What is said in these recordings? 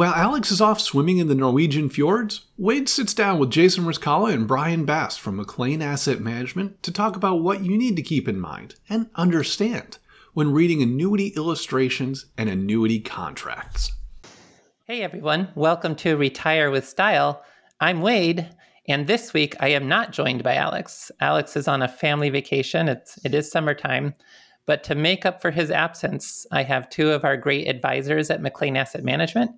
While Alex is off swimming in the Norwegian fjords, Wade sits down with Jason Rizkallah and Brian Bass from McLean Asset Management to talk about what you need to keep in mind and understand when reading annuity illustrations and annuity contracts. Hey everyone, welcome to Retire with Style. I'm Wade, and this week I am not joined by Alex. Alex is on a family vacation. It's it is summertime. But to make up for his absence, I have two of our great advisors at McLean Asset Management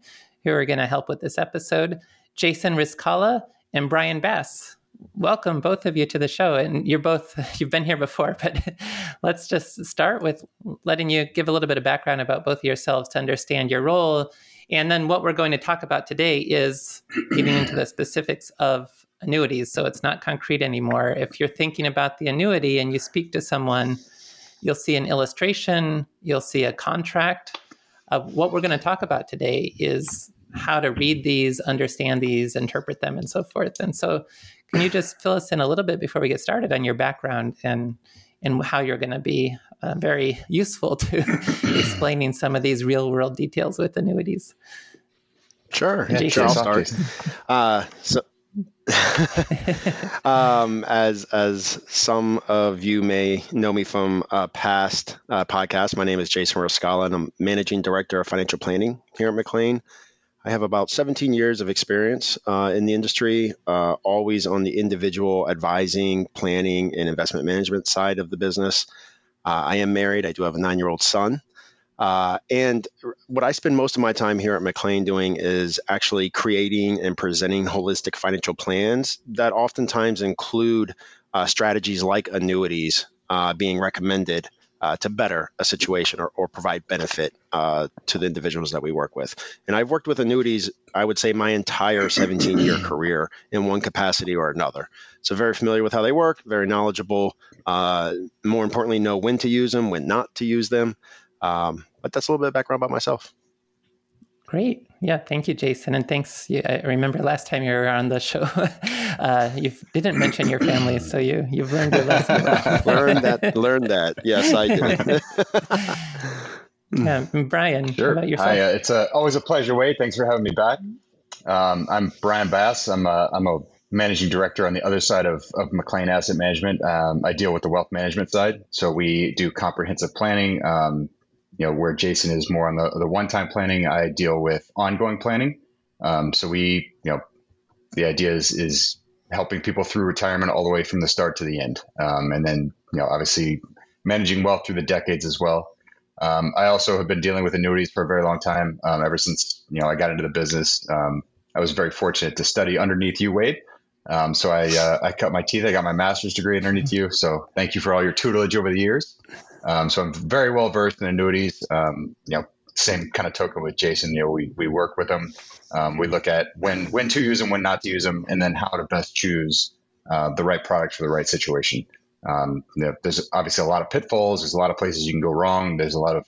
who are going to help with this episode Jason Rizkallah and Brian Bass. Welcome, both of you, to the show. And you're both, you've been here before, but let's just start with letting you give a little bit of background about both of yourselves to understand your role. And then what we're going to talk about today is getting into the specifics of annuities. So it's not concrete anymore. If you're thinking about the annuity and you speak to someone, you'll see an illustration, you'll see a contract. Uh, what we're going to talk about today is how to read these, understand these, interpret them, and so forth. And so, can you just fill us in a little bit before we get started on your background and and how you're going to be uh, very useful to explaining some of these real world details with annuities? Sure, yeah, sure. I'll start. Uh, so, um, as as some of you may know me from a past uh, podcast, my name is Jason Rizkallah, and I'm managing director of financial planning here at McLean. I have about 17 years of experience uh, in the industry, uh, always on the individual advising, planning, and investment management side of the business. Uh, I am married. I do have a nine year old son. Uh, and what I spend most of my time here at McLean doing is actually creating and presenting holistic financial plans that oftentimes include uh, strategies like annuities uh, being recommended uh, to better a situation or, or provide benefit uh, to the individuals that we work with. And I've worked with annuities, I would say, my entire 17 year career in one capacity or another. So, very familiar with how they work, very knowledgeable. Uh, more importantly, know when to use them, when not to use them. Um, but that's a little bit of background about myself. Great. Yeah. Thank you, Jason. And thanks. I remember last time you were on the show, uh, you didn't mention your family. So you, you've learned your lesson. learned that. Learned that. Yes, I did. yeah. Brian, sure. about yourself? Hi, uh, it's uh, always a pleasure, Wade. Thanks for having me back. Um, I'm Brian Bass. I'm a, I'm a managing director on the other side of, of McLean Asset Management. Um, I deal with the wealth management side. So we do comprehensive planning, um, you know, where Jason is more on the, the one-time planning, I deal with ongoing planning. Um, so we, you know, the idea is, is helping people through retirement all the way from the start to the end. Um, and then, you know, obviously managing wealth through the decades as well. Um, I also have been dealing with annuities for a very long time, um, ever since, you know, I got into the business. Um, I was very fortunate to study underneath you, Wade. Um, so I, uh, I cut my teeth. I got my master's degree underneath you. So thank you for all your tutelage over the years. Um, so I'm very well versed in annuities. Um, you know, same kind of token with Jason. You know, we, we work with them. Um, we look at when when to use them, when not to use them, and then how to best choose uh, the right product for the right situation. Um, you know, there's obviously a lot of pitfalls. There's a lot of places you can go wrong. There's a lot of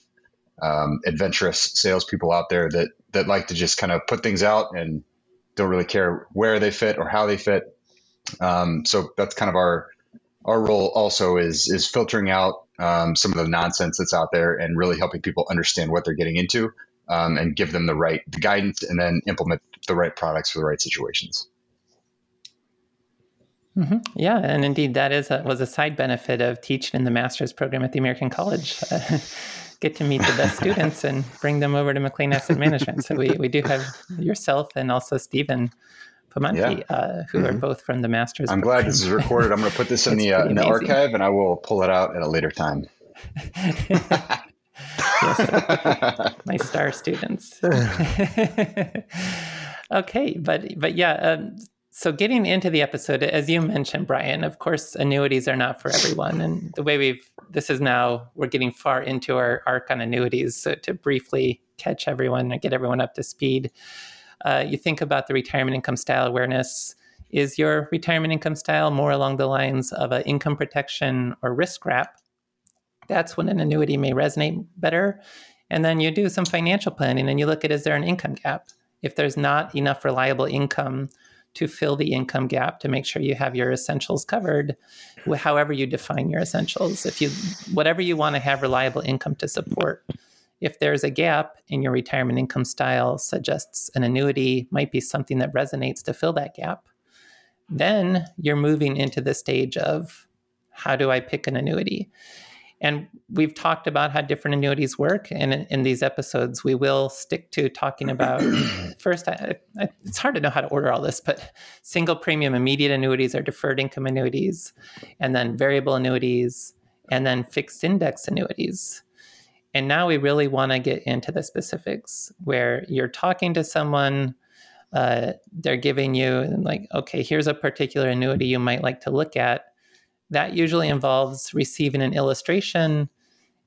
um, adventurous salespeople out there that that like to just kind of put things out and don't really care where they fit or how they fit. Um, so that's kind of our our role also is is filtering out um, some of the nonsense that's out there and really helping people understand what they're getting into um, and give them the right the guidance and then implement the right products for the right situations. Mm-hmm. Yeah, and indeed, that is a, was a side benefit of teaching in the master's program at the American College. Get to meet the best students and bring them over to McLean Asset Management. So we, we do have yourself and also Stephen Pamanti, yeah. uh, who mm-hmm. are both from the master's. I'm glad this is recorded. I'm going to put this in the uh, in the archive, and I will pull it out at a later time. yes, my star students. okay, but but yeah. Um, so getting into the episode as you mentioned brian of course annuities are not for everyone and the way we've this is now we're getting far into our arc on annuities so to briefly catch everyone and get everyone up to speed uh, you think about the retirement income style awareness. Is your retirement income style more along the lines of an income protection or risk wrap? That's when an annuity may resonate better. And then you do some financial planning and you look at is there an income gap? If there's not enough reliable income to fill the income gap to make sure you have your essentials covered however you define your essentials if you whatever you want to have reliable income to support if there's a gap in your retirement income style suggests an annuity might be something that resonates to fill that gap then you're moving into the stage of how do i pick an annuity and we've talked about how different annuities work. And in, in these episodes, we will stick to talking about first, I, I, it's hard to know how to order all this, but single premium immediate annuities are deferred income annuities, and then variable annuities, and then fixed index annuities. And now we really want to get into the specifics where you're talking to someone. Uh, they're giving you like, okay, here's a particular annuity you might like to look at. That usually involves receiving an illustration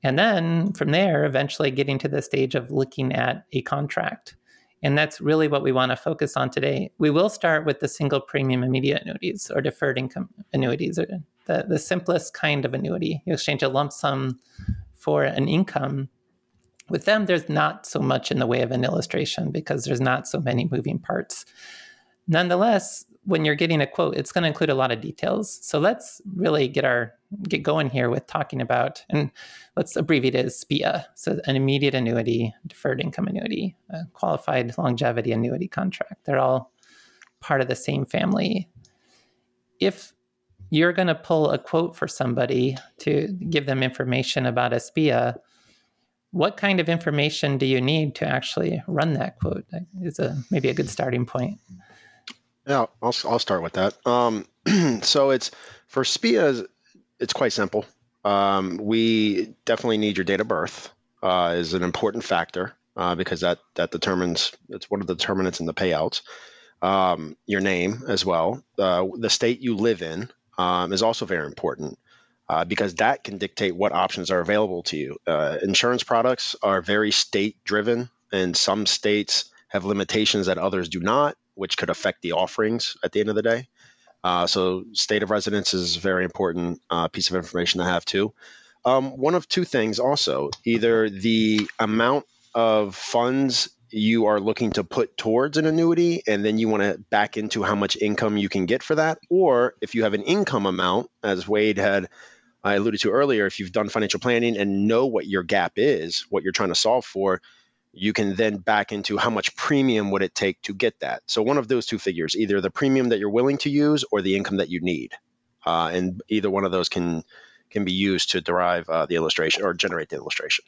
and then from there eventually getting to the stage of looking at a contract. And that's really what we want to focus on today. We will start with the single premium immediate annuities or deferred income annuities or the, the simplest kind of annuity. You exchange a lump sum for an income with them there's not so much in the way of an illustration because there's not so many moving parts nonetheless when you're getting a quote, it's going to include a lot of details. So let's really get our get going here with talking about and let's abbreviate it as SPIA. So an immediate annuity, deferred income annuity, a qualified longevity annuity contract. They're all part of the same family. If you're going to pull a quote for somebody to give them information about a SPIA, what kind of information do you need to actually run that quote? Is a maybe a good starting point. Yeah, I'll, I'll start with that. Um, so it's for SPIAs, it's quite simple. Um, we definitely need your date of birth uh, is an important factor uh, because that that determines it's one of the determinants in the payouts. Um, your name as well, uh, the state you live in um, is also very important. Uh, because that can dictate what options are available to you. Uh, insurance products are very state driven, and some states have limitations that others do not which could affect the offerings at the end of the day. Uh, so, state of residence is a very important uh, piece of information to have too. Um, one of two things also either the amount of funds you are looking to put towards an annuity, and then you want to back into how much income you can get for that, or if you have an income amount, as Wade had I alluded to earlier, if you've done financial planning and know what your gap is, what you're trying to solve for, you can then back into how much premium would it take to get that. So one of those two figures, either the premium that you're willing to use or the income that you need, uh, and either one of those can can be used to derive uh, the illustration or generate the illustration.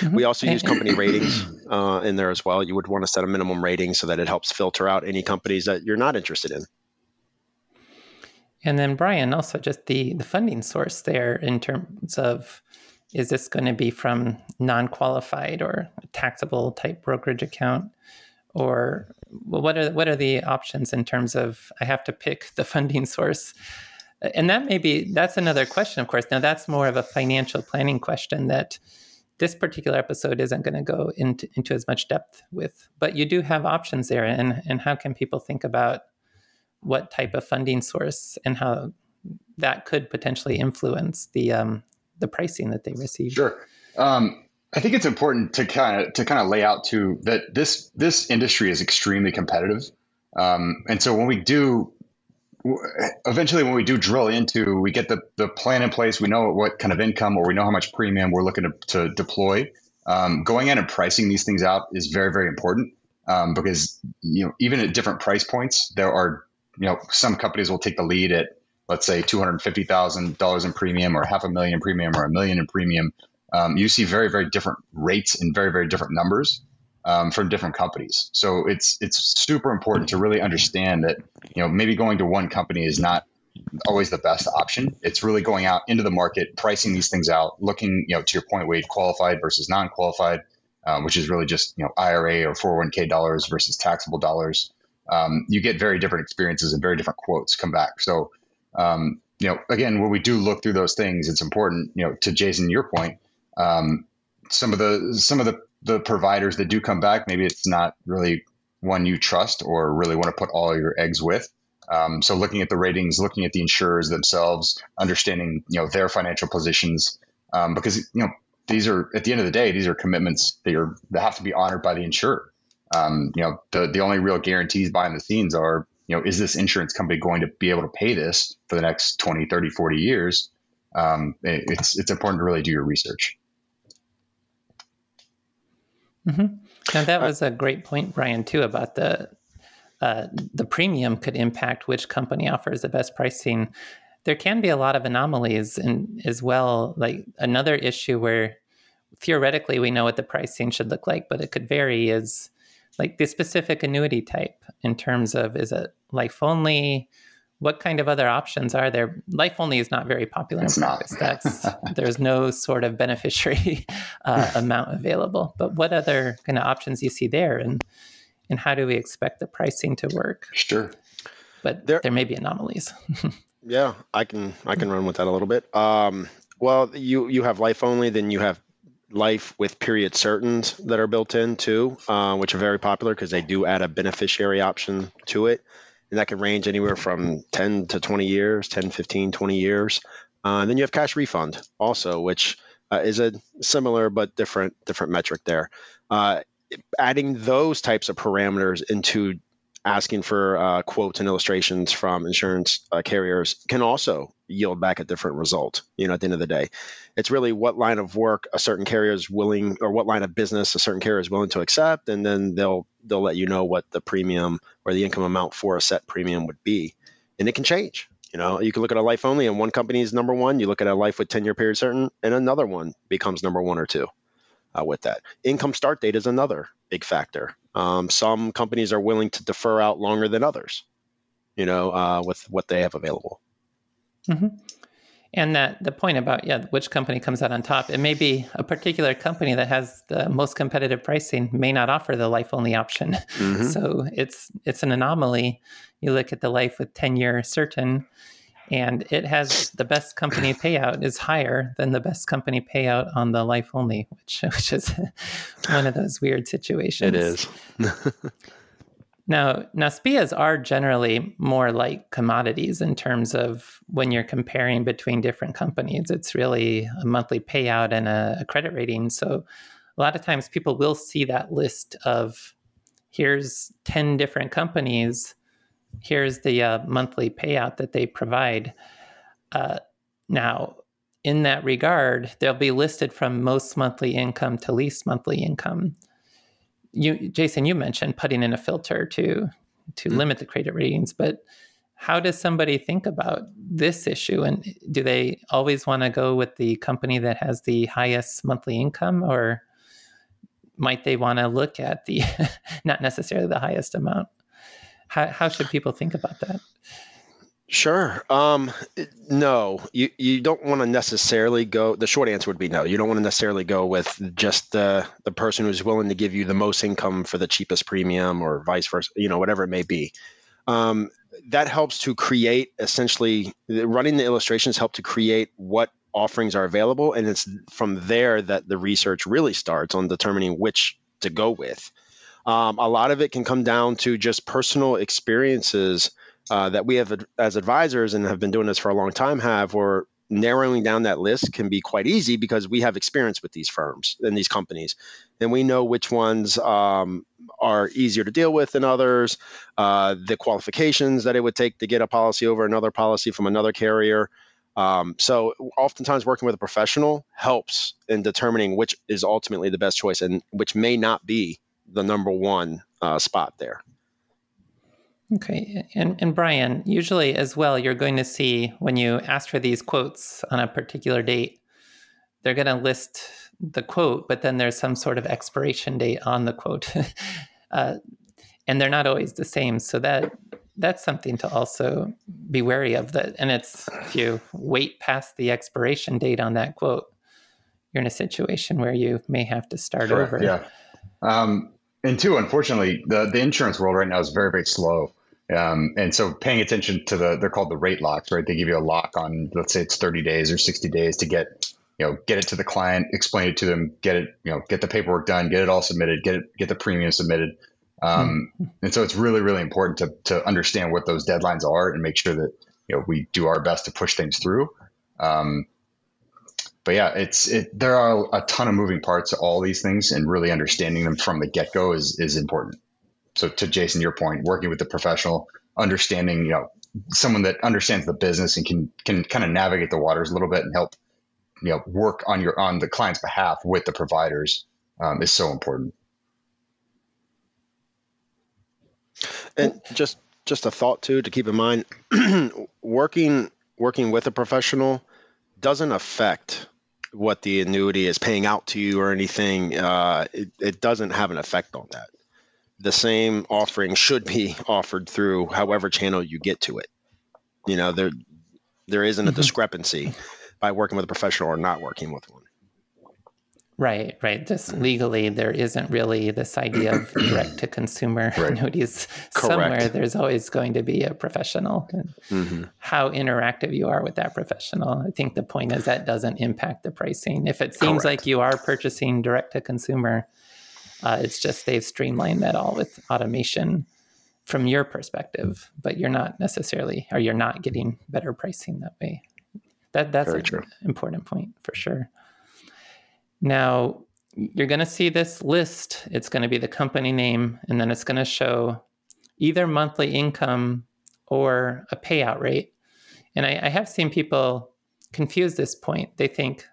Mm-hmm. We also use company ratings uh, in there as well. You would want to set a minimum rating so that it helps filter out any companies that you're not interested in. And then Brian, also just the the funding source there in terms of is this going to be from non-qualified or taxable type brokerage account or well, what are what are the options in terms of I have to pick the funding source and that may be that's another question of course now that's more of a financial planning question that this particular episode isn't going to go into, into as much depth with but you do have options there and and how can people think about what type of funding source and how that could potentially influence the um, the pricing that they receive. Sure. Um, I think it's important to kind of to kind of lay out too that this this industry is extremely competitive, um, and so when we do eventually when we do drill into we get the, the plan in place we know what kind of income or we know how much premium we're looking to, to deploy. Um, going in and pricing these things out is very very important um, because you know even at different price points there are you know some companies will take the lead at let's say $250,000 in premium or half a million premium or a million in premium, um, you see very, very different rates and very, very different numbers um, from different companies. So it's it's super important to really understand that you know maybe going to one company is not always the best option. It's really going out into the market, pricing these things out, looking you know to your point, Wade, qualified versus non-qualified, um, which is really just you know IRA or 401k dollars versus taxable dollars. um, you get very different experiences and very different quotes come back. So, um, you know, again, when we do look through those things, it's important, you know, to Jason, your point, um, some of the some of the the providers that do come back, maybe it's not really one you trust or really want to put all your eggs with. Um, so looking at the ratings, looking at the insurers themselves, understanding you know their financial positions, um, because you know these are at the end of the day these are commitments that are that have to be honored by the insurer. Um, you know the the only real guarantees behind the scenes are you know is this insurance company going to be able to pay this for the next 20, 30, 40 years? Um, it, it's it's important to really do your research. Mm-hmm. And that was a great point, Brian, too, about the uh, the premium could impact which company offers the best pricing. There can be a lot of anomalies, and as well, like another issue where theoretically we know what the pricing should look like, but it could vary is like the specific annuity type in terms of is it life only what kind of other options are there? Life only is not very popular it's in practice. That's there's no sort of beneficiary uh, amount available. But what other kind of options do you see there, and and how do we expect the pricing to work? Sure, but there, there may be anomalies. yeah, I can I can run with that a little bit. Um, well, you you have life only, then you have life with period certains that are built in too, uh, which are very popular because they do add a beneficiary option to it and that can range anywhere from 10 to 20 years 10 15 20 years. Uh, and then you have cash refund also which uh, is a similar but different different metric there. Uh, adding those types of parameters into asking for uh, quotes and illustrations from insurance uh, carriers can also yield back a different result. You know, at the end of the day, it's really what line of work a certain carrier is willing, or what line of business a certain carrier is willing to accept, and then they'll they'll let you know what the premium or the income amount for a set premium would be, and it can change. You know, you can look at a life only, and one company is number one. You look at a life with ten year period certain, and another one becomes number one or two. Uh, with that, income start date is another big factor. Um, some companies are willing to defer out longer than others. You know, uh, with what they have available. Mm-hmm. And that the point about yeah, which company comes out on top, it may be a particular company that has the most competitive pricing may not offer the life only option. Mm-hmm. So it's it's an anomaly. You look at the life with 10 year certain and it has the best company payout is higher than the best company payout on the life only, which which is one of those weird situations. It is. Now, now SPIAs are generally more like commodities in terms of when you're comparing between different companies. It's really a monthly payout and a, a credit rating. So a lot of times people will see that list of here's 10 different companies, here's the uh, monthly payout that they provide. Uh, now, in that regard, they'll be listed from most monthly income to least monthly income you Jason, you mentioned putting in a filter to to mm-hmm. limit the credit ratings, but how does somebody think about this issue? And do they always want to go with the company that has the highest monthly income or might they want to look at the not necessarily the highest amount? How, how should people think about that Sure. Um, no, you, you don't want to necessarily go. The short answer would be no. You don't want to necessarily go with just the the person who's willing to give you the most income for the cheapest premium, or vice versa. You know, whatever it may be. Um, that helps to create essentially running the illustrations help to create what offerings are available, and it's from there that the research really starts on determining which to go with. Um, a lot of it can come down to just personal experiences uh, that we have as advisors and have been doing this for a long time have or narrowing down that list can be quite easy because we have experience with these firms and these companies. And we know which ones um, are easier to deal with than others uh, the qualifications that it would take to get a policy over another policy from another carrier. Um, so oftentimes working with a professional helps in determining which is ultimately the best choice and which may not be the number one uh, spot there Okay. And, and Brian, usually as well, you're going to see when you ask for these quotes on a particular date, they're going to list the quote, but then there's some sort of expiration date on the quote. uh, and they're not always the same. So that that's something to also be wary of that. And it's if you wait past the expiration date on that quote, you're in a situation where you may have to start Correct, over. Yeah. Um, and two, unfortunately, the the insurance world right now is very very slow. Um, and so paying attention to the they're called the rate locks, right? They give you a lock on let's say it's 30 days or 60 days to get you know get it to the client, explain it to them, get it you know get the paperwork done, get it all submitted, get it get the premium submitted. Um, mm-hmm. And so it's really really important to to understand what those deadlines are and make sure that you know we do our best to push things through. Um, but yeah, it's it. There are a ton of moving parts to all these things, and really understanding them from the get go is is important. So to Jason, your point, working with the professional, understanding you know someone that understands the business and can can kind of navigate the waters a little bit and help you know work on your on the client's behalf with the providers um, is so important. And just just a thought too to keep in mind, working working with a professional doesn't affect what the annuity is paying out to you or anything. Uh, it, it doesn't have an effect on that. The same offering should be offered through however channel you get to it. You know, there there isn't a mm-hmm. discrepancy by working with a professional or not working with one. Right, right. Just legally, there isn't really this idea of direct to consumer right. annuities. Somewhere there's always going to be a professional. Mm-hmm. How interactive you are with that professional. I think the point is that doesn't impact the pricing. If it seems Correct. like you are purchasing direct to consumer, uh, it's just they've streamlined that all with automation from your perspective, but you're not necessarily, or you're not getting better pricing that way. That that's Very an true. important point for sure. Now, you're going to see this list. It's going to be the company name, and then it's going to show either monthly income or a payout rate. And I, I, have seen people confuse this point. They think,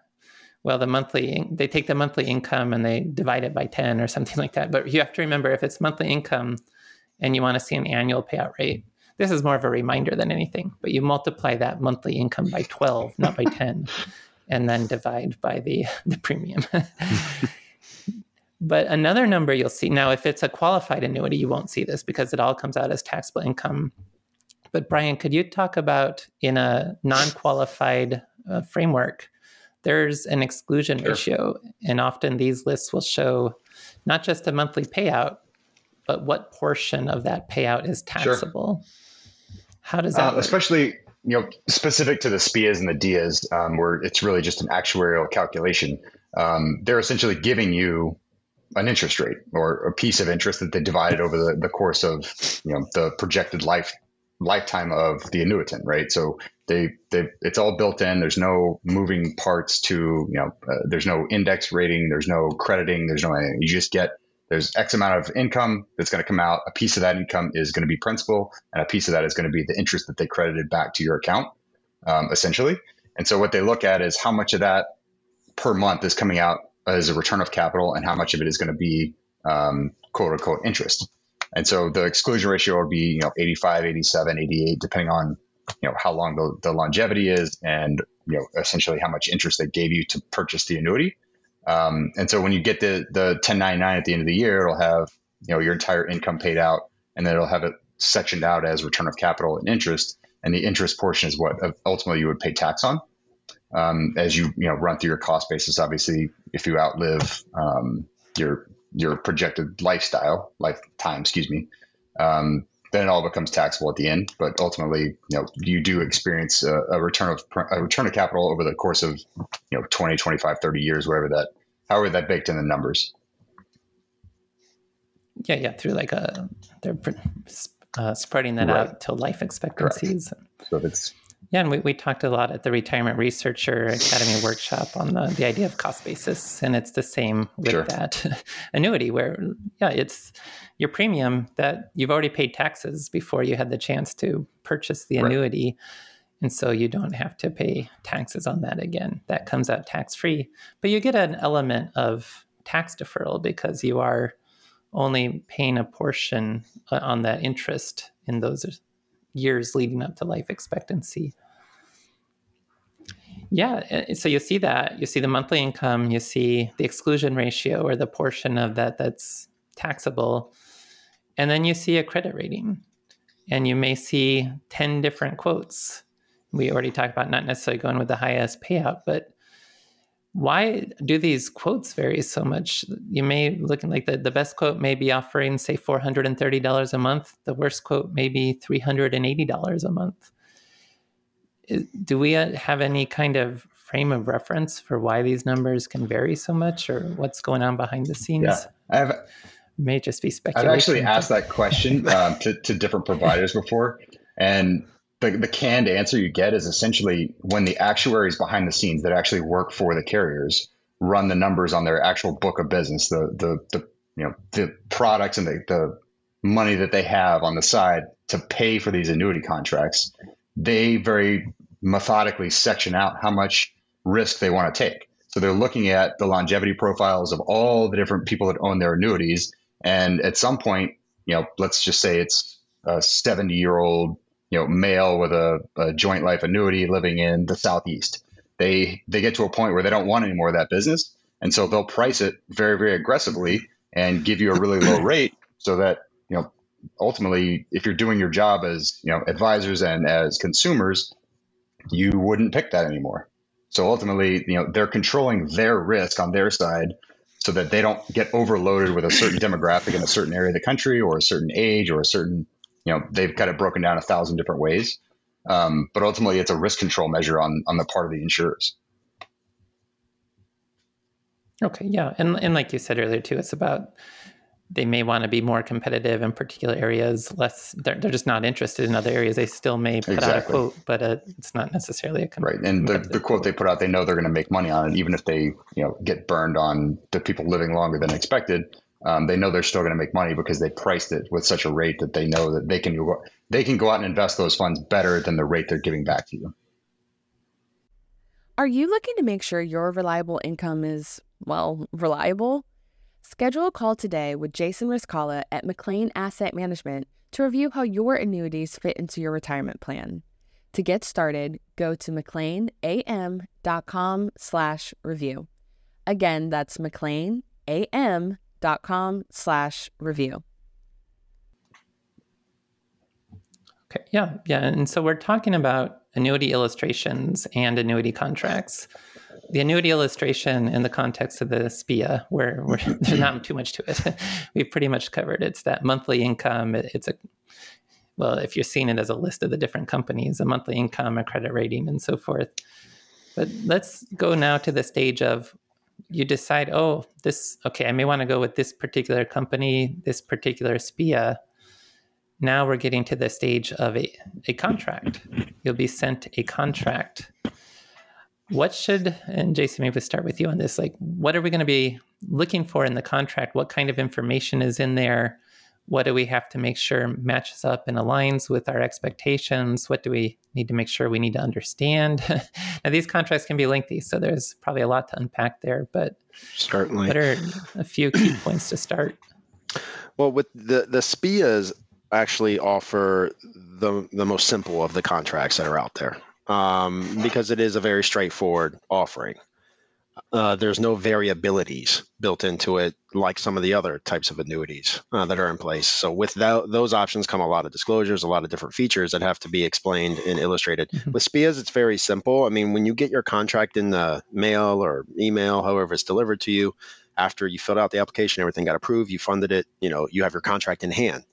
well, the monthly, they take the monthly income and they divide it by 10 or something like that. But you have to remember if it's monthly income and you want to see an annual payout rate, this is more of a reminder than anything, but you multiply that monthly income by 12, not by 10 and then divide by the, the premium. but another number you'll see now, if it's a qualified annuity, you won't see this because it all comes out as taxable income. But Brian, could you talk about in a non qualified uh, framework? There's an exclusion sure. ratio, and often these lists will show not just a monthly payout, but what portion of that payout is taxable. Sure. How does that? Uh, especially you know, specific to the SPIAs and the DIAs, um, where it's really just an actuarial calculation, um, they're essentially giving you an interest rate or a piece of interest that they divided over the, the course of, you know, the projected life lifetime of the annuitant, right? So they, they it's all built in. There's no moving parts to, you know, uh, there's no index rating, there's no crediting, there's no anything. You just get there's X amount of income that's going to come out. A piece of that income is going to be principal, and a piece of that is going to be the interest that they credited back to your account, um, essentially. And so what they look at is how much of that per month is coming out as a return of capital, and how much of it is going to be um, quote unquote interest. And so the exclusion ratio would be you know 85, 87, 88, depending on you know how long the, the longevity is, and you know essentially how much interest they gave you to purchase the annuity. Um, and so when you get the the 1099 at the end of the year, it'll have you know your entire income paid out, and then it'll have it sectioned out as return of capital and interest. And the interest portion is what ultimately you would pay tax on. Um, as you you know run through your cost basis, obviously, if you outlive um, your your projected lifestyle lifetime, excuse me, um, then it all becomes taxable at the end. But ultimately, you know, you do experience a, a, return of a return of capital over the course of, you know, 20, 25, 30 years, wherever that how are that baked in the numbers? Yeah, yeah, through like a they're uh, spreading that right. out to life expectancies. Correct. So it's yeah, and we, we talked a lot at the Retirement Researcher Academy workshop on the, the idea of cost basis. And it's the same with sure. that annuity, where, yeah, it's your premium that you've already paid taxes before you had the chance to purchase the annuity. Right. And so you don't have to pay taxes on that again. That comes out tax free. But you get an element of tax deferral because you are only paying a portion uh, on that interest in those years leading up to life expectancy. Yeah, eh, so you see that. You see the monthly income, you see the exclusion ratio or the portion of that that's taxable. And then you see a credit rating. And you may see 10 different quotes we already talked about not necessarily going with the highest payout, but why do these quotes vary so much? You may looking like the, the best quote may be offering, say, $430 a month. The worst quote may be $380 a month. Do we uh, have any kind of frame of reference for why these numbers can vary so much or what's going on behind the scenes? Yeah, I have. May just be speculation. I've actually asked that question um, to, to different providers before, and the, the canned answer you get is essentially when the actuaries behind the scenes that actually work for the carriers run the numbers on their actual book of business, the the, the you know the products and the, the money that they have on the side to pay for these annuity contracts, they very methodically section out how much risk they want to take. So they're looking at the longevity profiles of all the different people that own their annuities. And at some point, you know, let's just say it's a 70 year old, you know, male with a, a joint life annuity living in the Southeast. They, they get to a point where they don't want any more of that business. And so they'll price it very, very aggressively and give you a really low rate so that, you know, ultimately, if you're doing your job as, you know, advisors and as consumers, you wouldn't pick that anymore. So ultimately, you know, they're controlling their risk on their side so that they don't get overloaded with a certain demographic in a certain area of the country or a certain age or a certain, you know, they've got it broken down a thousand different ways. Um, but ultimately, it's a risk control measure on on the part of the insurers. Okay, yeah, and and like you said earlier too, it's about they may want to be more competitive in particular areas less they're, they're just not interested in other areas they still may put exactly. out a quote but uh, it's not necessarily a com- right and the, the quote they put out they know they're going to make money on it even if they you know get burned on the people living longer than expected um, they know they're still going to make money because they priced it with such a rate that they know that they can they can go out and invest those funds better than the rate they're giving back to you are you looking to make sure your reliable income is well reliable Schedule a call today with Jason Rizkallah at McLean Asset Management to review how your annuities fit into your retirement plan. To get started, go to mcleanam.com slash review. Again, that's mcleanam.com slash review. Okay, yeah, yeah. And so we're talking about annuity illustrations and annuity contracts the annuity illustration in the context of the SPIA, where, where there's not too much to it, we've pretty much covered. It's that monthly income. It, it's a well, if you're seeing it as a list of the different companies, a monthly income, a credit rating, and so forth. But let's go now to the stage of you decide, oh, this okay, I may want to go with this particular company, this particular SPIA. Now we're getting to the stage of a, a contract. You'll be sent a contract what should and jason maybe start with you on this like what are we going to be looking for in the contract what kind of information is in there what do we have to make sure matches up and aligns with our expectations? What do we need to make sure we need to understand? Now these contracts can be lengthy so there's probably a lot to unpack there but certainly. what are a few key points to start? Well with the the spias actually offer the the most simple of the contracts that are out there um, because it is a very straightforward offering. Uh, there's no variabilities built into it like some of the other types of annuities uh, that are in place. So with that, those options come a lot of disclosures, a lot of different features that have to be explained and illustrated. Mm-hmm. With SPIAs, it's very simple. I mean, when you get your contract in the mail or email, however it's delivered to you, after you filled out the application, everything got approved, you funded it, you know, you have your contract in hand.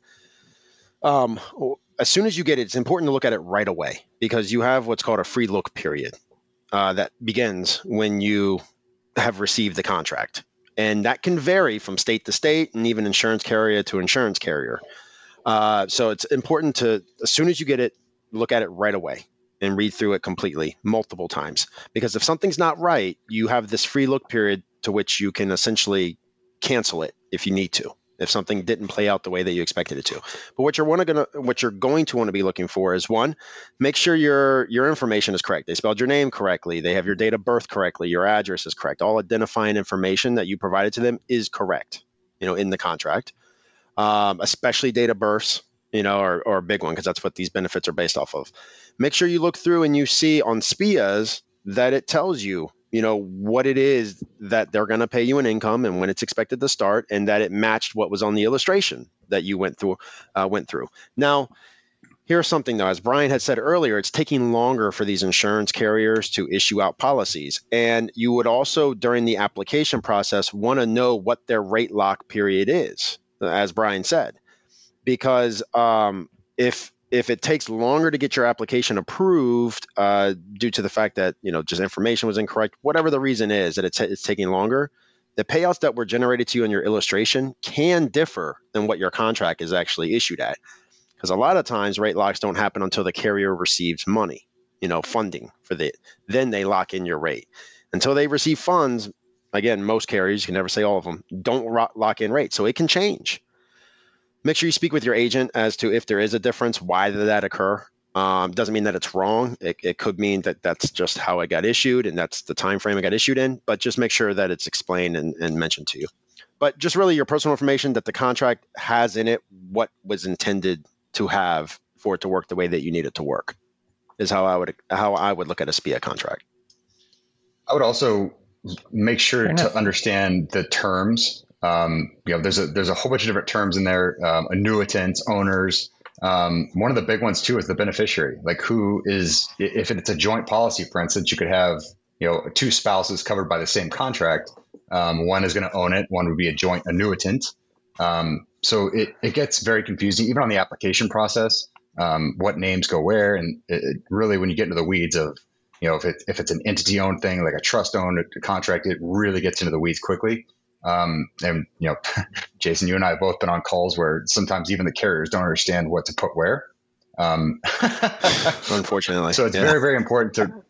Um, as soon as you get it, it's important to look at it right away because you have what's called a free look period uh, that begins when you have received the contract. And that can vary from state to state and even insurance carrier to insurance carrier. Uh, so it's important to, as soon as you get it, look at it right away and read through it completely multiple times. Because if something's not right, you have this free look period to which you can essentially cancel it if you need to if something didn't play out the way that you expected it to. But what you're want to what you're going to want to be looking for is one, make sure your your information is correct. They spelled your name correctly. They have your date of birth correctly. Your address is correct. All identifying information that you provided to them is correct. You know, in the contract, um, especially date of births. You know, or, or a big one because that's what these benefits are based off of. Make sure you look through and you see on SPIAs that it tells you you know what it is that they're going to pay you an income and when it's expected to start and that it matched what was on the illustration that you went through uh, went through now Here's something though, as Brian had said earlier, it's taking longer for these insurance carriers to issue out policies. And you would also, during the application process, want to know what their rate lock period is, as Brian said. Because um, if if it takes longer to get your application approved uh, due to the fact that you know just information was incorrect, whatever the reason is that it's, it's taking longer, the payouts that were generated to you in your illustration can differ than what your contract is actually issued at. Because a lot of times rate locks don't happen until the carrier receives money, you know, funding for the then they lock in your rate. Until they receive funds, again, most carriers, you can never say all of them, don't lock in rates. So it can change make sure you speak with your agent as to if there is a difference, why did that occur. Um, doesn't mean that it's wrong. It, it could mean that that's just how it got issued and that's the time frame it got issued in. But just make sure that it's explained and, and mentioned to you. But just really your personal information that the contract has in it what was intended to have for it to work the way that you need it to work is how I would how I would look at a SPIA contract. I would also make sure to understand the terms um, you know, there's a there's a whole bunch of different terms in there. Um, annuitants, owners. Um, one of the big ones too is the beneficiary. Like who is if it's a joint policy, for instance, you could have you know two spouses covered by the same contract. Um, one is going to own it. One would be a joint annuitant. Um, so it, it gets very confusing even on the application process. Um, what names go where, and it, it really when you get into the weeds of you know if it if it's an entity owned thing like a trust owned contract, it really gets into the weeds quickly. Um, and you know, Jason, you and I have both been on calls where sometimes even the carriers don't understand what to put where. Um, Unfortunately, so it's yeah. very, very important to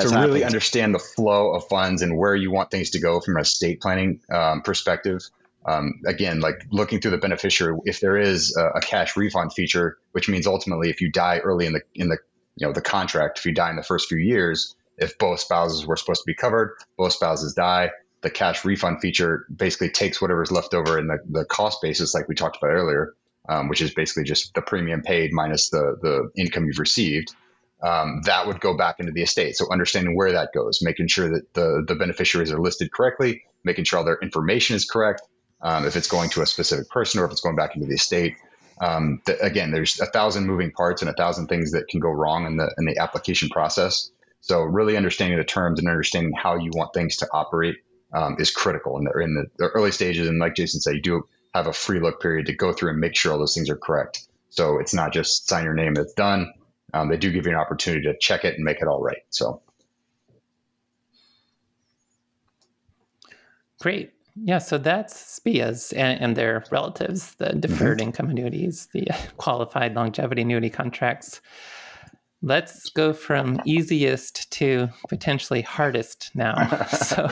to really understand the flow of funds and where you want things to go from a estate planning um, perspective. Um, again, like looking through the beneficiary, if there is a, a, cash refund feature, which means ultimately, if you die early in the in the you know the contract, if you die in the first few years, if both spouses were supposed to be covered, both spouses die, the cash refund feature basically takes whatever's left over in the, the cost basis, like we talked about earlier, um, which is basically just the premium paid minus the, the income you've received. Um, that would go back into the estate. So understanding where that goes, making sure that the, the beneficiaries are listed correctly, making sure all their information is correct, um, if it's going to a specific person or if it's going back into the estate. Um, the, again, there's a thousand moving parts and a thousand things that can go wrong in the in the application process. So really understanding the terms and understanding how you want things to operate um, is critical. And they're in the, the, early stages. And like Jason said, you do have a free look period to go through and make sure all those things are correct. So it's not just sign your name, it's done. Um, they do give you an opportunity to check it and make it all right. So. Great. Yeah, so that's SPIAs and, and their relatives, the deferred mm-hmm. income annuities, the qualified longevity annuity contracts. Let's go from easiest to potentially hardest now. so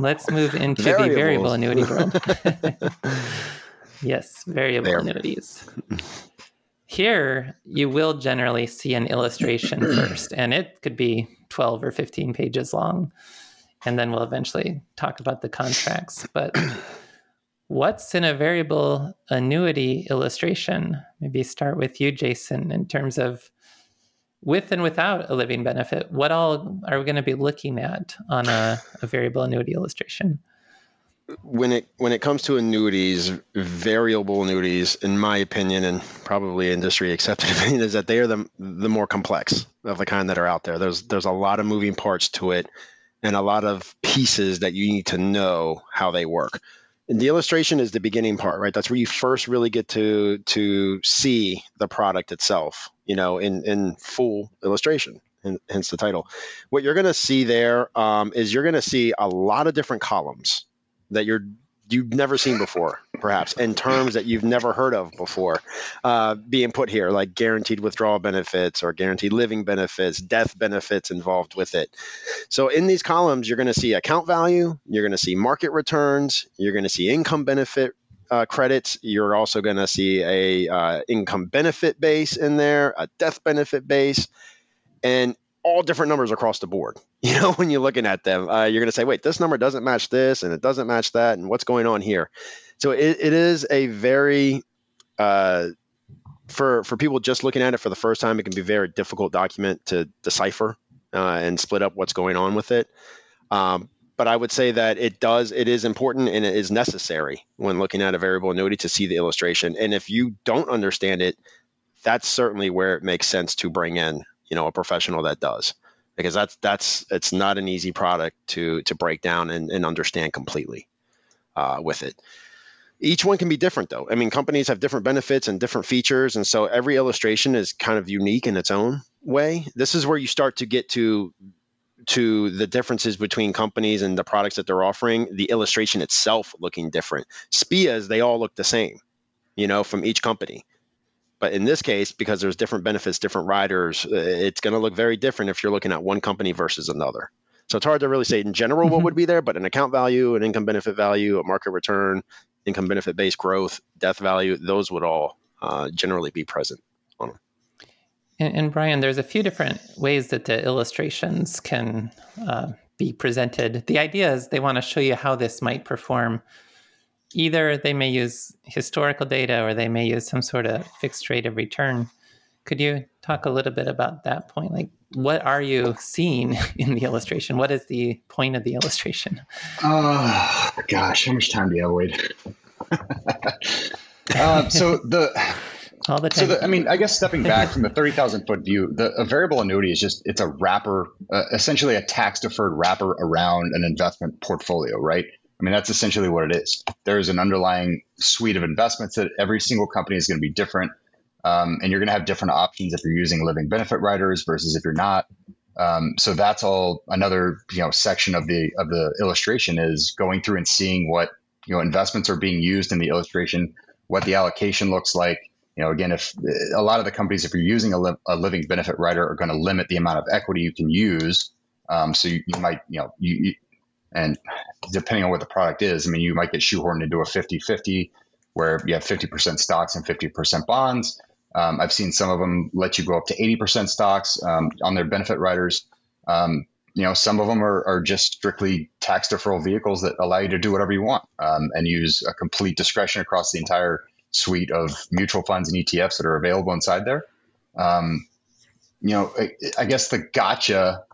let's move into Variables. the variable annuity world. yes, variable there. annuities. Here, you will generally see an illustration first, and it could be 12 or 15 pages long. And then we'll eventually talk about the contracts. But what's in a variable annuity illustration? Maybe start with you, Jason, in terms of with and without a living benefit, what all are we going to be looking at on a, a, variable annuity illustration? When it when it comes to annuities, variable annuities, in my opinion, and probably industry accepted opinion, is that they are the the more complex of the kind that are out there. There's there's a lot of moving parts to it, and a lot of pieces that you need to know how they work. The illustration is the beginning part, right? That's where you first really get to to see the product itself you know, in in full illustration, and hence the title. What you're going to see there um, is you're going to see a lot of different columns that you're you've never seen before, perhaps, in terms that you've never heard of before, uh, being put here, like guaranteed withdrawal benefits or guaranteed living benefits, death benefits involved with it. So in these columns, you're going to see account value, you're going to see market returns, you're going to see income benefit uh, credits. You're also going to see a uh, income benefit base in there, a death benefit base, and all different numbers across the board. You know, when you're looking at them, uh, you're going to say, "Wait, this number doesn't match this, and it doesn't match that, and what's going on here?" So it, it is a very uh, for for people just looking at it for the first time, it can be a very difficult document to decipher uh, and split up what's going on with it. Um, but I would say that it does, it is important and it is necessary when looking at a variable annuity to see the illustration. And if you don't understand it, that's certainly where it makes sense to bring in you know a professional that does. Because that's that's it's not an easy product to to break down and, and understand completely uh, with it. Each one can be different though. I mean companies have different benefits and different features and so every illustration is kind of unique in its own way. This is where you start to get to to the differences between companies and the products that they're offering the illustration itself looking different. Spias they all look the same you know from each company but in this case because there's different benefits different riders uh, it's going to look very different if you're looking at one company versus another so it's hard to really say in general what mm-hmm. would be there but an account value an income benefit value a market return income benefit based growth, death value, those would all uh, generally be present on them. And, and, Brian, there's a few different ways that the illustrations can uh, be presented. The idea is they want to show you how this might perform. Either they may use historical data or they may use some sort of fixed rate of return. Could you talk a little bit about that point? Like, what are you seeing in the illustration? What is the point of the illustration? Oh, gosh, how much time do you have, Wade? uh, so the all the time. So the, I mean, I guess stepping back from the thirty thousand foot view, the a variable annuity is just it's a wrapper, uh, essentially a tax deferred wrapper around an investment portfolio, right? I mean, that's essentially what it is. There is an underlying suite of investments that every single company is going to be different. Um, and you're going to have different options if you're using living benefit riders versus if you're not. Um, so that's all another you know section of the of the illustration is going through and seeing what you know investments are being used in the illustration, what the allocation looks like. You know, again, if a lot of the companies, if you're using a, li- a living benefit rider, are going to limit the amount of equity you can use. Um, so you, you, might, you know, you, you, and depending on what the product is, I mean, you might get shoehorned into a 50 50 where you have 50% stocks and 50% bonds. Um, I've seen some of them let you go up to 80% stocks um, on their benefit riders. Um, you know, some of them are, are, just strictly tax deferral vehicles that allow you to do whatever you want um, and use a complete discretion across the entire suite of mutual funds and ETFs that are available inside there. Um, you know, I, I guess the gotcha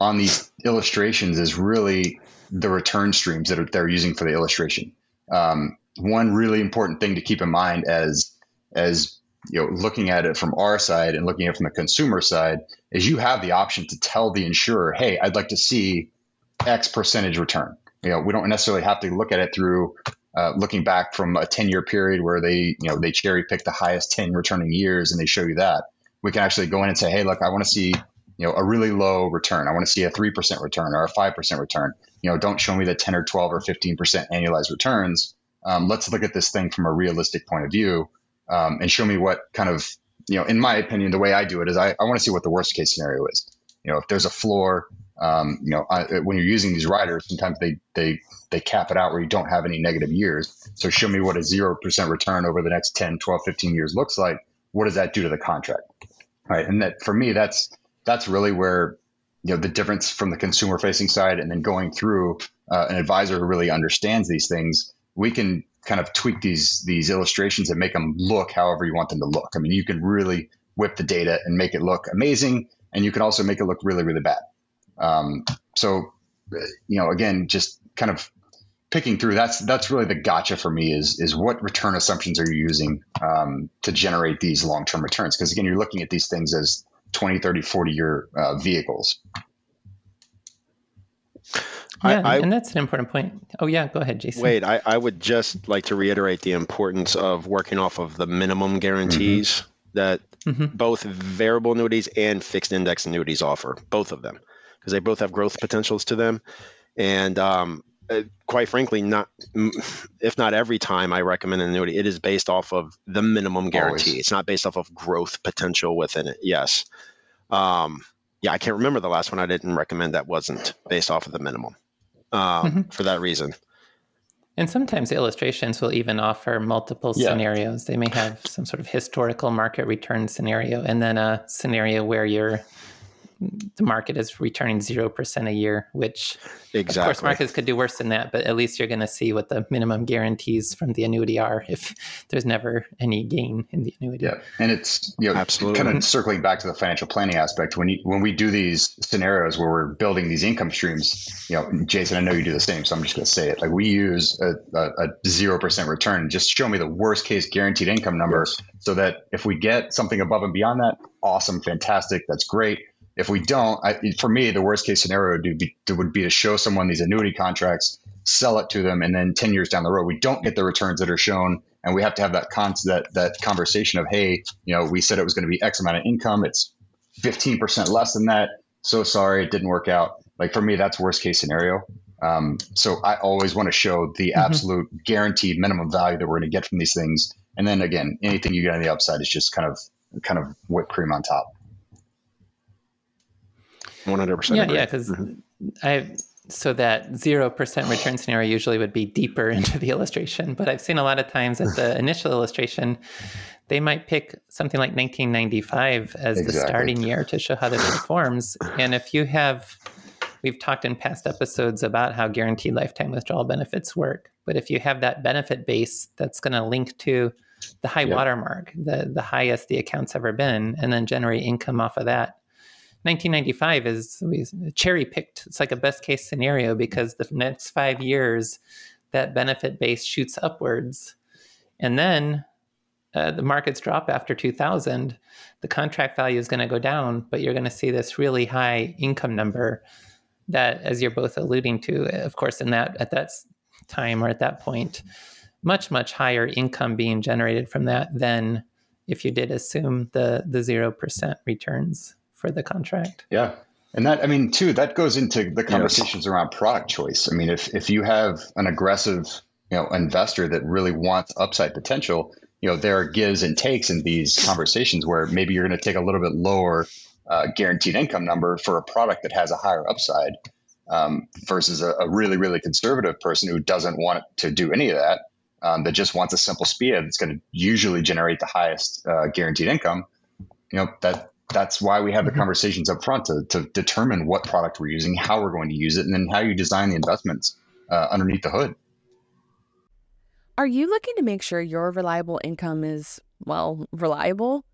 on these illustrations is really the return streams that are, they're using for the illustration. Um, one really important thing to keep in mind as as you know, looking at it from our side and looking at it from the consumer side, is you have the option to tell the insurer, hey, I'd like to see X percentage return. You know, we don't necessarily have to look at it through uh, looking back from a 10 year period where they, you know, they cherry pick the highest 10 returning years and they show you that. We can actually go in and say, hey, look, I want to see, you know, a really low return. I want to see a 3% return or a 5% return. You know, don't show me the 10 or 12 or 15% annualized returns. Um, let's look at this thing from a realistic point of view um, and show me what kind of you know in my opinion the way i do it is i, I want to see what the worst case scenario is you know if there's a floor um, you know I, when you're using these riders sometimes they they they cap it out where you don't have any negative years so show me what a 0% return over the next 10 12 15 years looks like what does that do to the contract right and that for me that's that's really where you know the difference from the consumer facing side and then going through uh, an advisor who really understands these things we can kind of tweak these these illustrations and make them look however you want them to look. I mean, you can really whip the data and make it look amazing, and you can also make it look really really bad. Um, so, you know, again, just kind of picking through that's that's really the gotcha for me is is what return assumptions are you using um, to generate these long term returns? Because again, you're looking at these things as 20, 30, 40 year uh, vehicles. Yeah, I, and that's an important point. Oh, yeah, go ahead, Jason. Wait, I, I would just like to reiterate the importance of working off of the minimum guarantees mm-hmm. that mm-hmm. both variable annuities and fixed index annuities offer, both of them, because they both have growth potentials to them. And um, uh, quite frankly, not if not every time I recommend an annuity, it is based off of the minimum guarantee. Always. It's not based off of growth potential within it. Yes. Um, yeah, I can't remember the last one I didn't recommend that wasn't based off of the minimum um, mm-hmm. for that reason. And sometimes illustrations will even offer multiple yeah. scenarios. They may have some sort of historical market return scenario and then a scenario where you're the market is returning 0% a year, which exactly. of course markets could do worse than that, but at least you're going to see what the minimum guarantees from the annuity are if there's never any gain in the annuity. Yeah. And it's, you know, Absolutely. kind of circling back to the financial planning aspect. When you, when we do these scenarios where we're building these income streams, you know, Jason, I know you do the same, so I'm just going to say it. Like we use a, a, a 0% return. Just show me the worst case guaranteed income number Yes. so that if we get something above and beyond that, awesome, fantastic, that's great. If we don't, I, for me, the worst case scenario would be, would be to show someone these annuity contracts, sell it to them, and then 10 years down the road, we don't get the returns that are shown. And we have to have that, con- that, that conversation of, hey, you know, we said it was going to be X amount of income. It's 15% less than that. So sorry, it didn't work out. Like for me, that's worst case scenario. Um, so I always want to show the Mhm. absolute guaranteed minimum value that we're going to get from these things. And then again, anything you get on the upside is just kind of kind of whipped cream on top. 100%. yeah, agree. yeah, because Mhm. I so that zero percent return scenario usually would be deeper into the illustration, but I've seen a lot of times at the initial illustration, they might pick something like 1995 as the starting year to show how this performs. And if you have, we've talked in past episodes about how guaranteed lifetime withdrawal benefits work, but if you have that benefit base that's going to link to the high Yep. watermark, the the highest the account's ever been, and then generate income off of that. 1995 is cherry picked. It's like a best case scenario because the next five years, that benefit base shoots upwards, and then uh, the markets drop after 2000. The contract value is going to go down, but you're going to see this really high income number. That, as you're both alluding to, of course, in that at that time or at that point, much much higher income being generated from that than if you did assume the the zero percent returns for the contract. Yeah. And that, I mean, too, that goes into the conversations around product choice. I mean, if, if you have an aggressive, you know, investor that really wants upside potential, you know, there are gives and takes in these conversations where maybe you're going to take a little bit lower uh, guaranteed income number for a product that has a higher upside um, versus a, a really, really conservative person who doesn't want to do any of that, um, that just wants a simple SPIA that's going to usually generate the highest uh, guaranteed income. You know, that that's why we have the Mhm. conversations up front to, to determine what product we're using, how we're going to use it, and then how you design the investments uh, underneath the hood. Are you looking to make sure your reliable income is, well, reliable?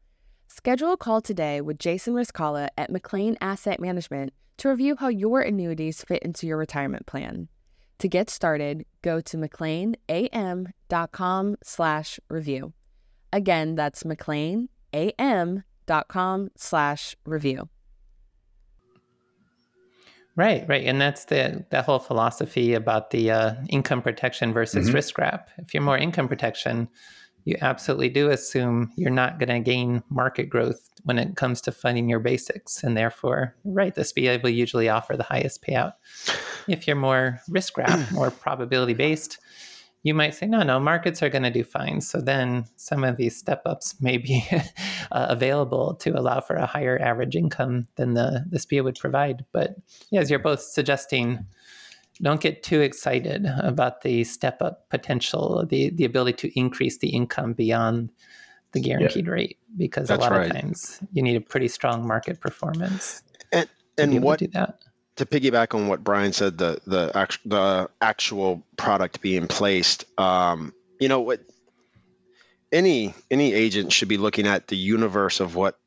Schedule a call today with Jason Rizkallah at McLean Asset Management to review how your annuities fit into your retirement plan. To get started, go to mcleanam.com slash review. Again, that's mcleanam.com slash review. Right, right, and that's the that whole philosophy about the uh, income protection versus Mhm. risk wrap. If you're more income protection, you absolutely do assume you're not going to gain market growth when it comes to funding your basics, and therefore, right, the SPIA will usually offer the highest payout. If you're more risk wrap, more probability based, you might say, no, no, markets are going to do fine. So then some of these step ups may be uh, available to allow for a higher average income than the, the SPIA would provide. But yeah, as you're both suggesting, don't get too excited about the step up potential, the, the ability to increase the income beyond the guaranteed rate, because That's a lot right. of times you need a pretty strong market performance And to be and able what to do that. To piggyback on what Brian said, the the act, the actual product being placed, um, you know what? Any any agent should be looking at the universe of what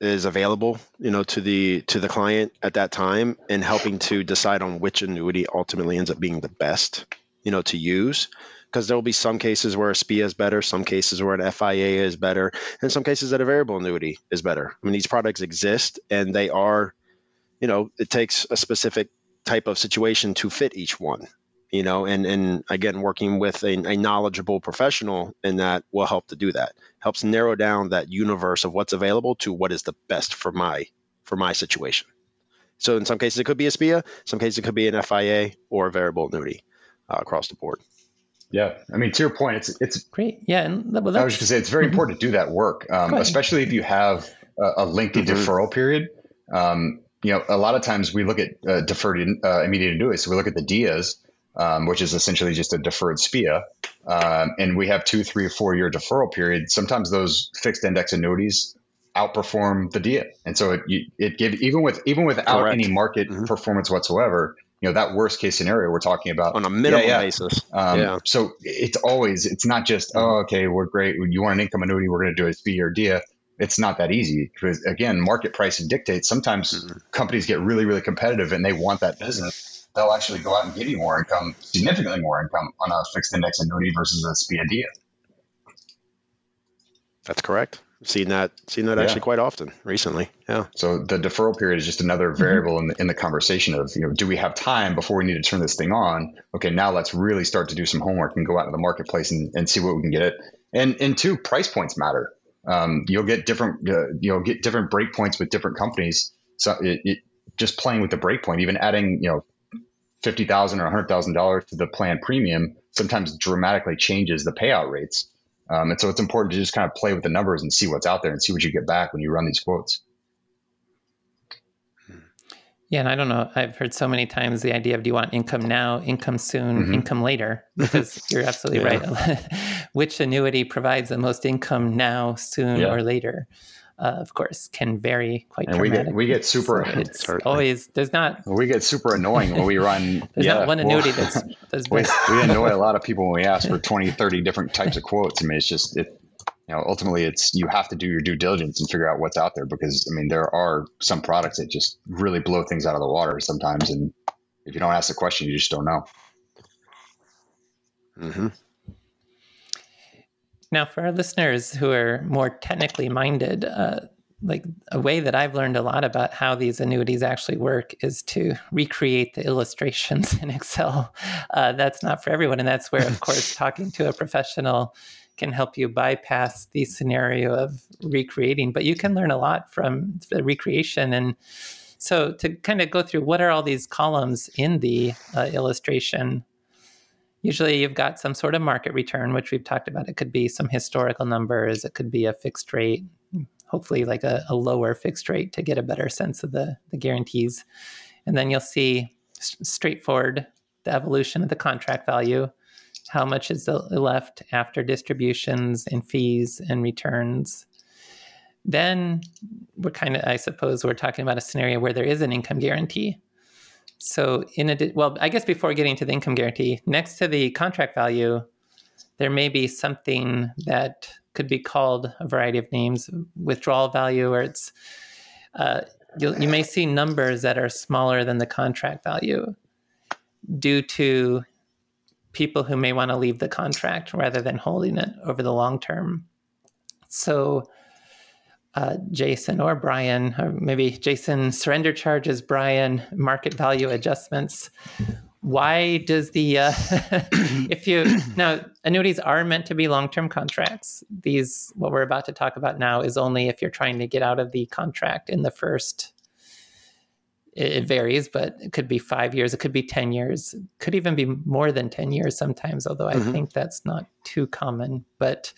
is available, you know, to the to the client at that time, and helping to decide on which annuity ultimately ends up being the best, you know, to use. Because there will be some cases where a SPIA is better, some cases where an FIA is better, and some cases that a variable annuity is better. I mean, these products exist, and they are you know it takes a specific type of situation to fit each one you know and and again working with a, a knowledgeable professional in that will help to do that helps narrow down that universe of what's available to what is the best for my for my situation so in some cases it could be a spia some cases it could be an fia or a variable annuity uh, across the board Yeah, I mean, to your point, it's it's. Great. Yeah. And well, I was just gonna say it's very Mhm. important to do that work, um, especially if you have a, a lengthy Mhm. deferral period. Um, you know, a lot of times we look at uh, deferred in- uh, immediate annuities. So we look at the DIAs, um, which is essentially just a deferred SPIA, um, and we have two, three, four year deferral period. Sometimes those fixed index annuities outperform the DIA. And so it, it give even with even without Correct. any market mm-hmm. performance whatsoever, you know that worst case scenario we're talking about on a minimum yeah, yeah. basis. Um, yeah. So it's always it's not just oh okay we're great you want an income annuity we're going to do a fee or DIA. It's not that easy because again market pricing dictates. Sometimes mm-hmm. companies get really really competitive and they want that business. They'll actually go out and give you more income, significantly more income on a fixed index annuity versus a SPIA. That's correct seen that seen that yeah. actually quite often recently. Yeah. So the deferral period is just another mm-hmm. variable mm-hmm. in, the, in the conversation of you know do we have time before we need to turn this thing on? Okay, now let's really start to do some homework and go out to the marketplace and, and see what we can get it. And and two, price points matter. Um, you'll get different uh, you'll get different break points with different companies. So it, it just playing with the break point, even adding you know fifty thousand or hundred thousand dollars to the plan premium sometimes dramatically changes the payout rates. Um, and so it's important to just kind of play with the numbers and see what's out there and see what you get back when you run these quotes. Yeah, and I don't know. I've heard so many times the idea of do you want income now, income soon, mm-hmm. income later? Because you're absolutely right. Which annuity provides the most income now, soon, yeah. or later? uh, of course, can vary quite. And we get we get super. So it's always there's not. We get super annoying when we run. there's yeah, not one annuity well, that's that's. we, we annoy a lot of people when we ask for 20, 30 different types of quotes. I mean, it's just it. You know, ultimately, it's you have to do your due diligence and figure out what's out there because I mean, there are some products that just really blow things out of the water sometimes, and if you don't ask the question, you just don't know. Mm-hmm. Now, for our listeners who are more technically minded, uh, like a way that I've learned a lot about how these annuities actually work is to recreate the illustrations in Excel. Uh, that's not for everyone. And that's where, of course, talking to a professional can help you bypass the scenario of recreating. But you can learn a lot from the recreation. And so, to kind of go through what are all these columns in the uh, illustration, usually you've got some sort of market return, which we've talked about. It could be some historical numbers, it could be a fixed rate, hopefully like a, a lower fixed rate to get a better sense of the, the guarantees. And then you'll see straightforward the evolution of the contract value. How much is left after distributions and fees and returns? Then we're kind of, I suppose, we're talking about a scenario where there is an income guarantee. So, in a well, I guess before getting to the income guarantee, next to the contract value, there may be something that could be called a variety of names, withdrawal value, or it's uh, you may see numbers that are smaller than the contract value due to people who may want to leave the contract rather than holding it over the long term. So uh, Jason or Brian, or maybe Jason surrender charges, Brian market value adjustments. Why does the uh, if you now annuities are meant to be long term contracts? These what we're about to talk about now is only if you're trying to get out of the contract in the first. It varies, but it could be five years, it could be ten years, it could even be more than ten years sometimes. Although I mm-hmm. think that's not too common, but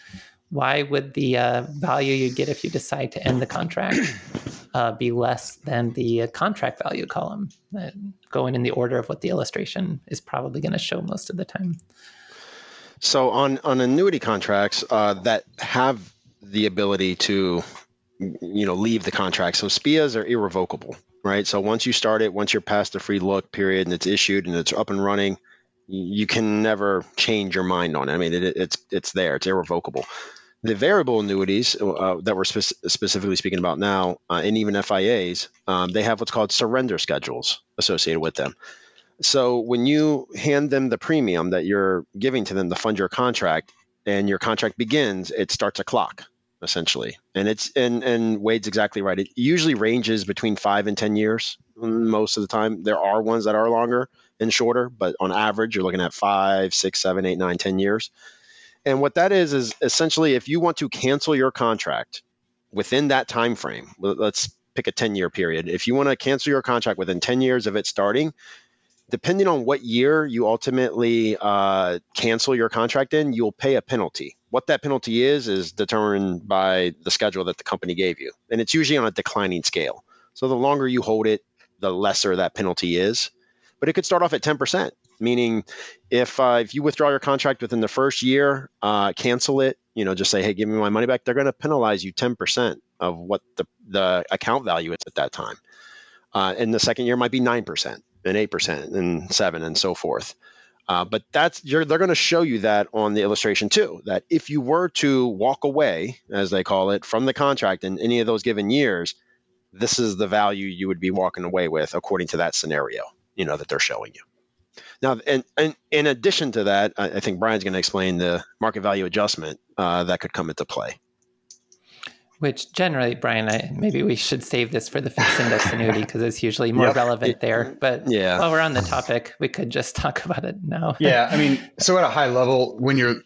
why would the uh, value you get if you decide to end the contract uh, be less than the uh, contract value column? Uh, going in the order of what the illustration is probably going to show most of the time. So on on annuity contracts uh, that have the ability to, you know, leave the contract. So SPIAs are irrevocable, right? So once you start it, once you're past the free look period and it's issued and it's up and running, you can never change your mind on it. I mean, it, it's it's there, it's irrevocable. The variable annuities uh, that we're spe- specifically speaking about now, uh, and even FIAs, um, they have what's called surrender schedules associated with them. So when you hand them the premium that you're giving to them to fund your contract, and your contract begins, it starts a clock essentially. And it's and and Wade's exactly right. It usually ranges between five and ten years most of the time. There are ones that are longer and shorter, but on average, you're looking at five, six, seven, eight, nine, ten years. And what that is is essentially if you want to cancel your contract within that time frame, let's pick a 10 year period. If you want to cancel your contract within 10 years of it starting, depending on what year you ultimately uh, cancel your contract in, you'll pay a penalty. What that penalty is is determined by the schedule that the company gave you, and it's usually on a declining scale. So the longer you hold it, the lesser that penalty is. But it could start off at 10% meaning if uh, if you withdraw your contract within the first year, uh, cancel it. You know, just say, hey, give me my money back. They're going to penalize you ten percent of what the, the account value is at that time. Uh, and the second year might be 9% and 8% and 7 and so forth. Uh, but that's they're going to show you that on the illustration too. That if you were to walk away, as they call it, from the contract in any of those given years, this is the value you would be walking away with according to that scenario. You know that they're showing you. Now, and, and in addition to that, I, I think Brian's going to explain the market value adjustment uh, that could come into play which generally, Brian, I, maybe we should save this for the fixed index annuity because it's usually more yep. relevant there. But yeah. while we're on the topic, we could just talk about it now. yeah, I mean, so at a high level, when you're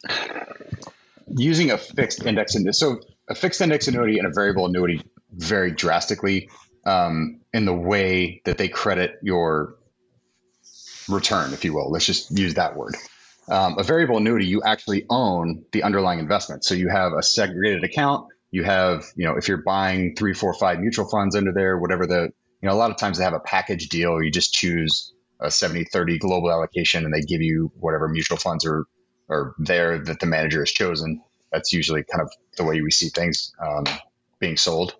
using a fixed index, annuity, so a fixed index annuity and a variable annuity vary drastically um, in the way that they credit your return, if you will. Let's just use that word. Um, a variable annuity, you actually own the underlying investment. So you have a segregated account you have, you know, if you're buying three, four, five mutual funds under there, whatever the, you know, a lot of times they have a package deal. You just choose a 70 30 global allocation and they give you whatever mutual funds are, are there that the manager has chosen. That's usually kind of the way we see things um, being sold.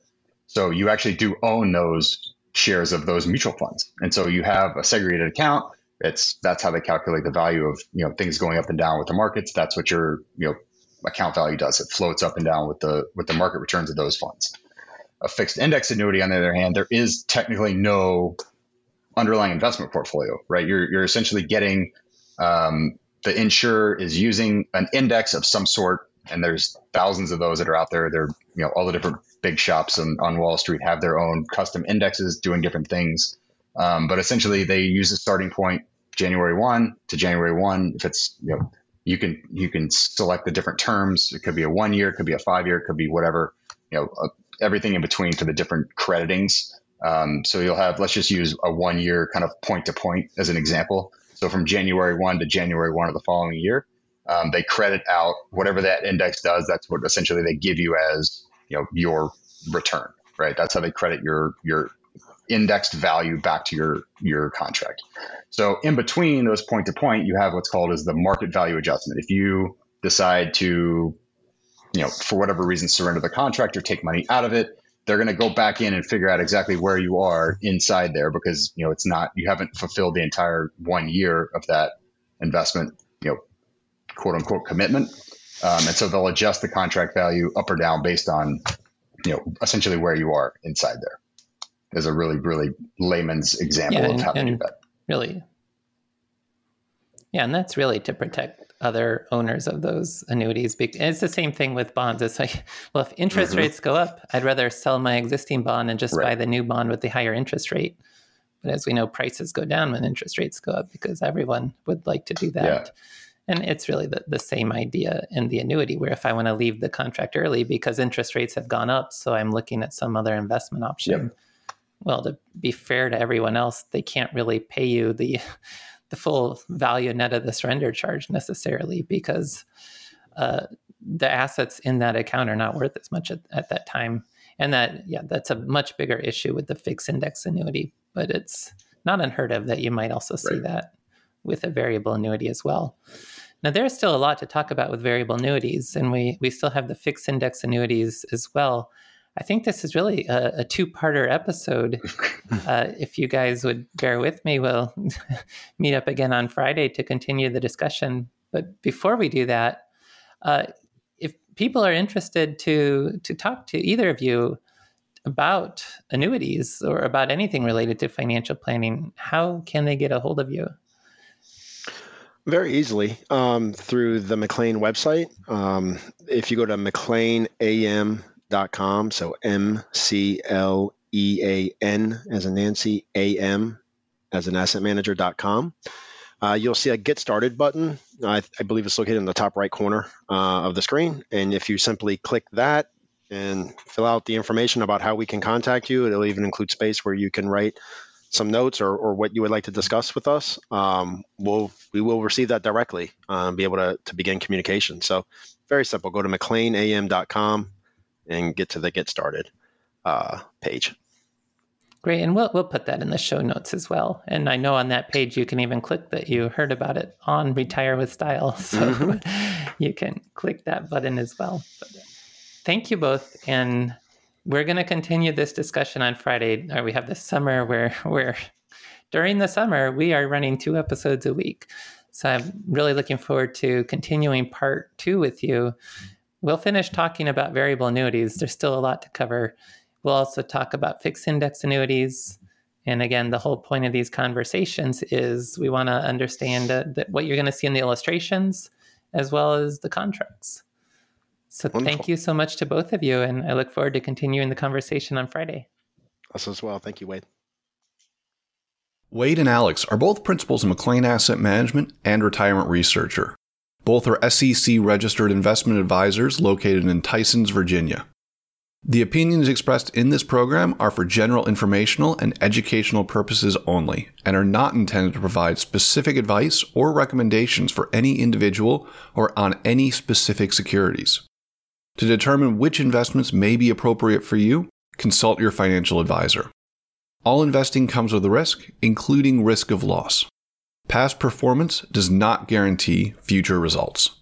So you actually do own those shares of those mutual funds. And so you have a segregated account. It's that's how they calculate the value of you know things going up and down with the markets. That's what you're you know account value does. It floats up and down with the with the market returns of those funds. A fixed index annuity, on the other hand, there is technically no underlying investment portfolio, right? You're you're essentially getting um, the insurer is using an index of some sort, and there's thousands of those that are out there. They're you know all the different big shops on, on Wall Street have their own custom indexes doing different things, um, but essentially they use a starting point January one to January one. If it's you know you can you can select the different terms. It could be a one year, it could be a five year, it could be whatever. You know, uh, everything in between for the different creditings. Um, so you'll have let's just use a one year kind of point to point as an example. So from January one to January one of the following year, um, they credit out whatever that index does. That's what essentially they give you as you know your return, right? That's how they credit your your indexed value back to your your contract. So in between those point to point, you have what's called as the market value adjustment. If you decide to, you know, for whatever reason, surrender the contract or take money out of it, they're going to go back in and figure out exactly where you are inside there because you know it's not you haven't fulfilled the entire one year of that investment, you know, quote unquote commitment. Um, and so they'll adjust the contract value up or down based on, you know, essentially where you are inside there is a really, really layman's example yeah, and, of how to do that. Really. Yeah, and that's really to protect other owners of those annuities. It's the same thing with bonds. It's like, well, if interest mm-hmm. rates go up, I'd rather sell my existing bond and just right. buy the new bond with the higher interest rate. But as we know, prices go down when interest rates go up because everyone would like to do that. Yeah. And it's really the, the same idea in the annuity, where if I want to leave the contract early because interest rates have gone up, so I'm looking at some other investment option. Yep well, to be fair to everyone else, they can't really pay you the the full value net of the surrender charge necessarily because uh, the assets in that account are not worth as much at, at that time. And that, yeah, that's a much bigger issue with the fixed index annuity, but it's not unheard of that you might also see right. that with a variable annuity as well. Now, there's still a lot to talk about with variable annuities, and we, we still have the fixed index annuities as well. I think this is really a, a two-parter episode. Uh, if you guys would bear with me, we'll meet up again on Friday to continue the discussion. But before we do that, uh, if people are interested to to talk to either of you about annuities or about anything related to financial planning, how can they get a hold of you? Very easily um, through the McLean website. Um, if you go to McLean AM com. So M C L E A N as a Nancy, A M as an asset manager.com. Uh, you'll see a get started button. I, I, believe it's located in the top right corner uh, of the screen. And if you simply click that and fill out the information about how we can contact you, it'll even include space where you can write some notes or, or what you would like to discuss with us. Um, we'll, we will receive that directly uh, and be able to, to begin communication. So very simple. Go to mcleanam.com and get to the get started uh, page. Great, and we'll we'll put that in the show notes as well. And I know on that page you can even click that you heard about it on Retire with Style, so mm-hmm. you can click that button as well. But thank you both, and we're going to continue this discussion on Friday. Or we have this summer where where during the summer we are running two episodes a week. So I'm really looking forward to continuing part two with you. We'll finish talking about variable annuities. There's still a lot to cover. We'll also talk about fixed index annuities. And again, the whole point of these conversations is we want to understand uh, that what you're going to see in the illustrations as well as the contracts. So Wonderful. thank you so much to both of you. And I look forward to continuing the conversation on Friday. Us as well. Thank you, Wade. Wade and Alex are both principals in McLean Asset Management and retirement researcher. Both are SEC registered investment advisors located in Tysons, Virginia. The opinions expressed in this program are for general informational and educational purposes only and are not intended to provide specific advice or recommendations for any individual or on any specific securities. To determine which investments may be appropriate for you, consult your financial advisor. All investing comes with a risk, including risk of loss. Past performance does not guarantee future results.